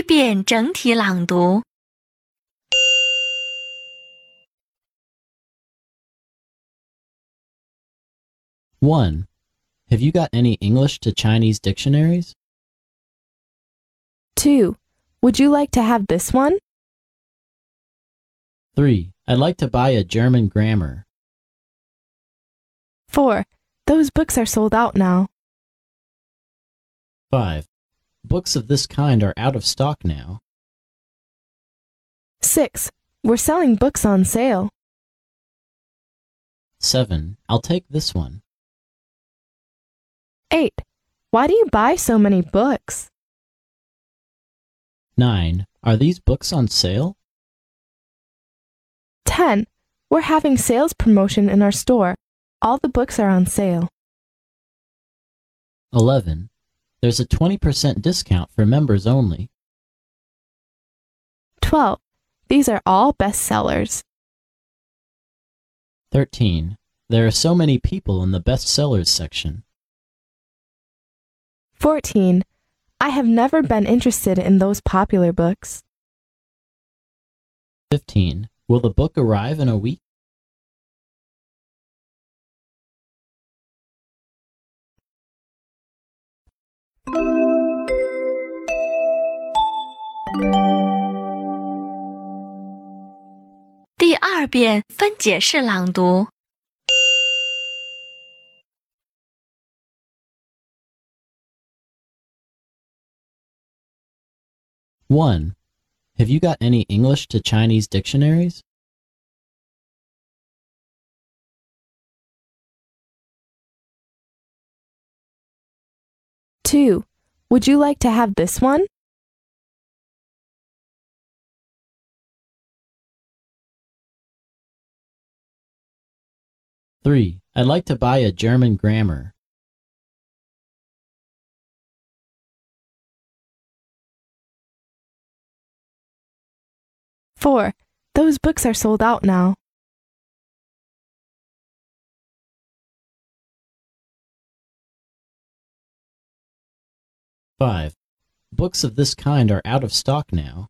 一遍整体朗读。 1. Have you got any English to Chinese dictionaries? 2. Would you like to have this one? 3. I'd like to buy a German grammar. 4. Those books are sold out now. 5. Books of this kind are out of stock now. 6. We're selling books on sale. 7. I'll take this one. 8. Why do you buy so many books? 9. Are these books on sale? 10. We're having sales promotion in our store. All the books are on sale. 11. There's a 20% discount for members only. 12. These are all bestsellers. 13. There are so many people in the bestsellers section. 14. I have never been interested in those popular books. 15. Will the book arrive in a week?《第二遍分解式朗读。 1. Have you got any English to Chinese dictionaries? 2. Would you like to have this one? 3. I'd like to buy a German grammar. 4. Those books are sold out now. 5. Books of this kind are out of stock now.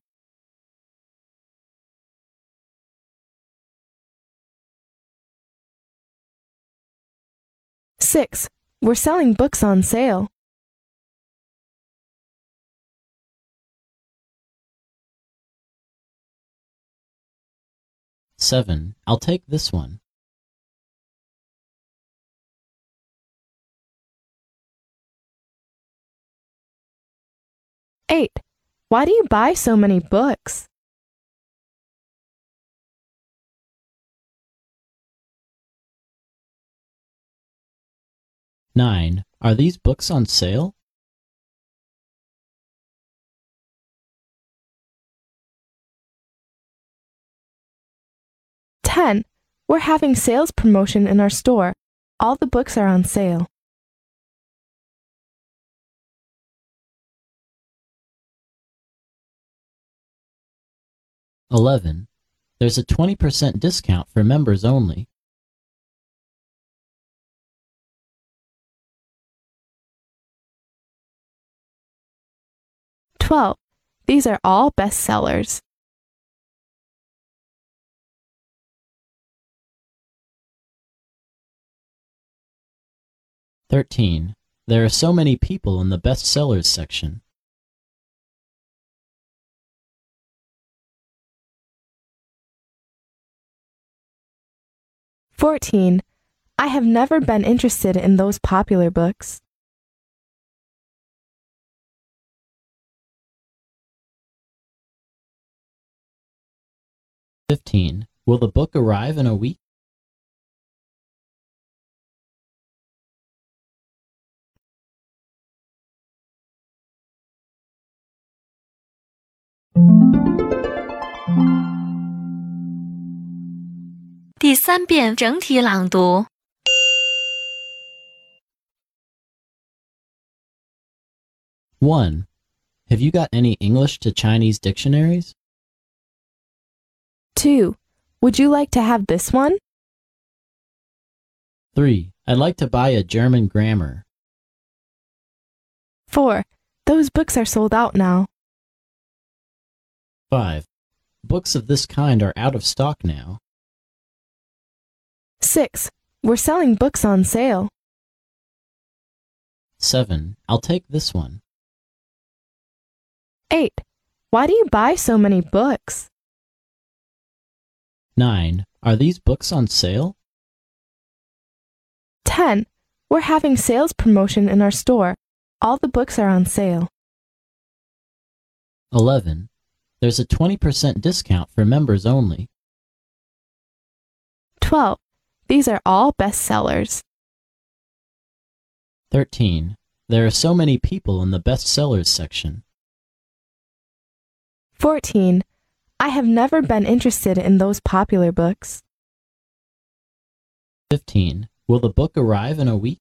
6. We're selling books on sale. 7. I'll take this one. 8. Why do you buy so many books? 9. Are these books on sale? 10. We're having sales promotion in our store. All the books are on sale. 11. There's a 20% discount for members only. 12. These are all bestsellers. 13. There are so many people in the bestsellers section. 14. I have never been interested in those popular books. fifteen Will the book arrive in a week? One. Have you got any English to Chinese dictionaries? 2. Would you like to have this one? 3. I'd like to buy a German grammar. 4. Those books are sold out now. 5. Books of this kind are out of stock now. 6. We're selling books on sale. 7. I'll take this one. 8. Why do you buy so many books? 9. Are these books on sale? 10. We're having sales promotion in our store. All the books are on sale. 11. There's a 20% discount for members only. 12. These are all bestsellers. 13. There are so many people in the bestsellers section. 14. I have never been interested in those popular books. 15. Will the book arrive in a week?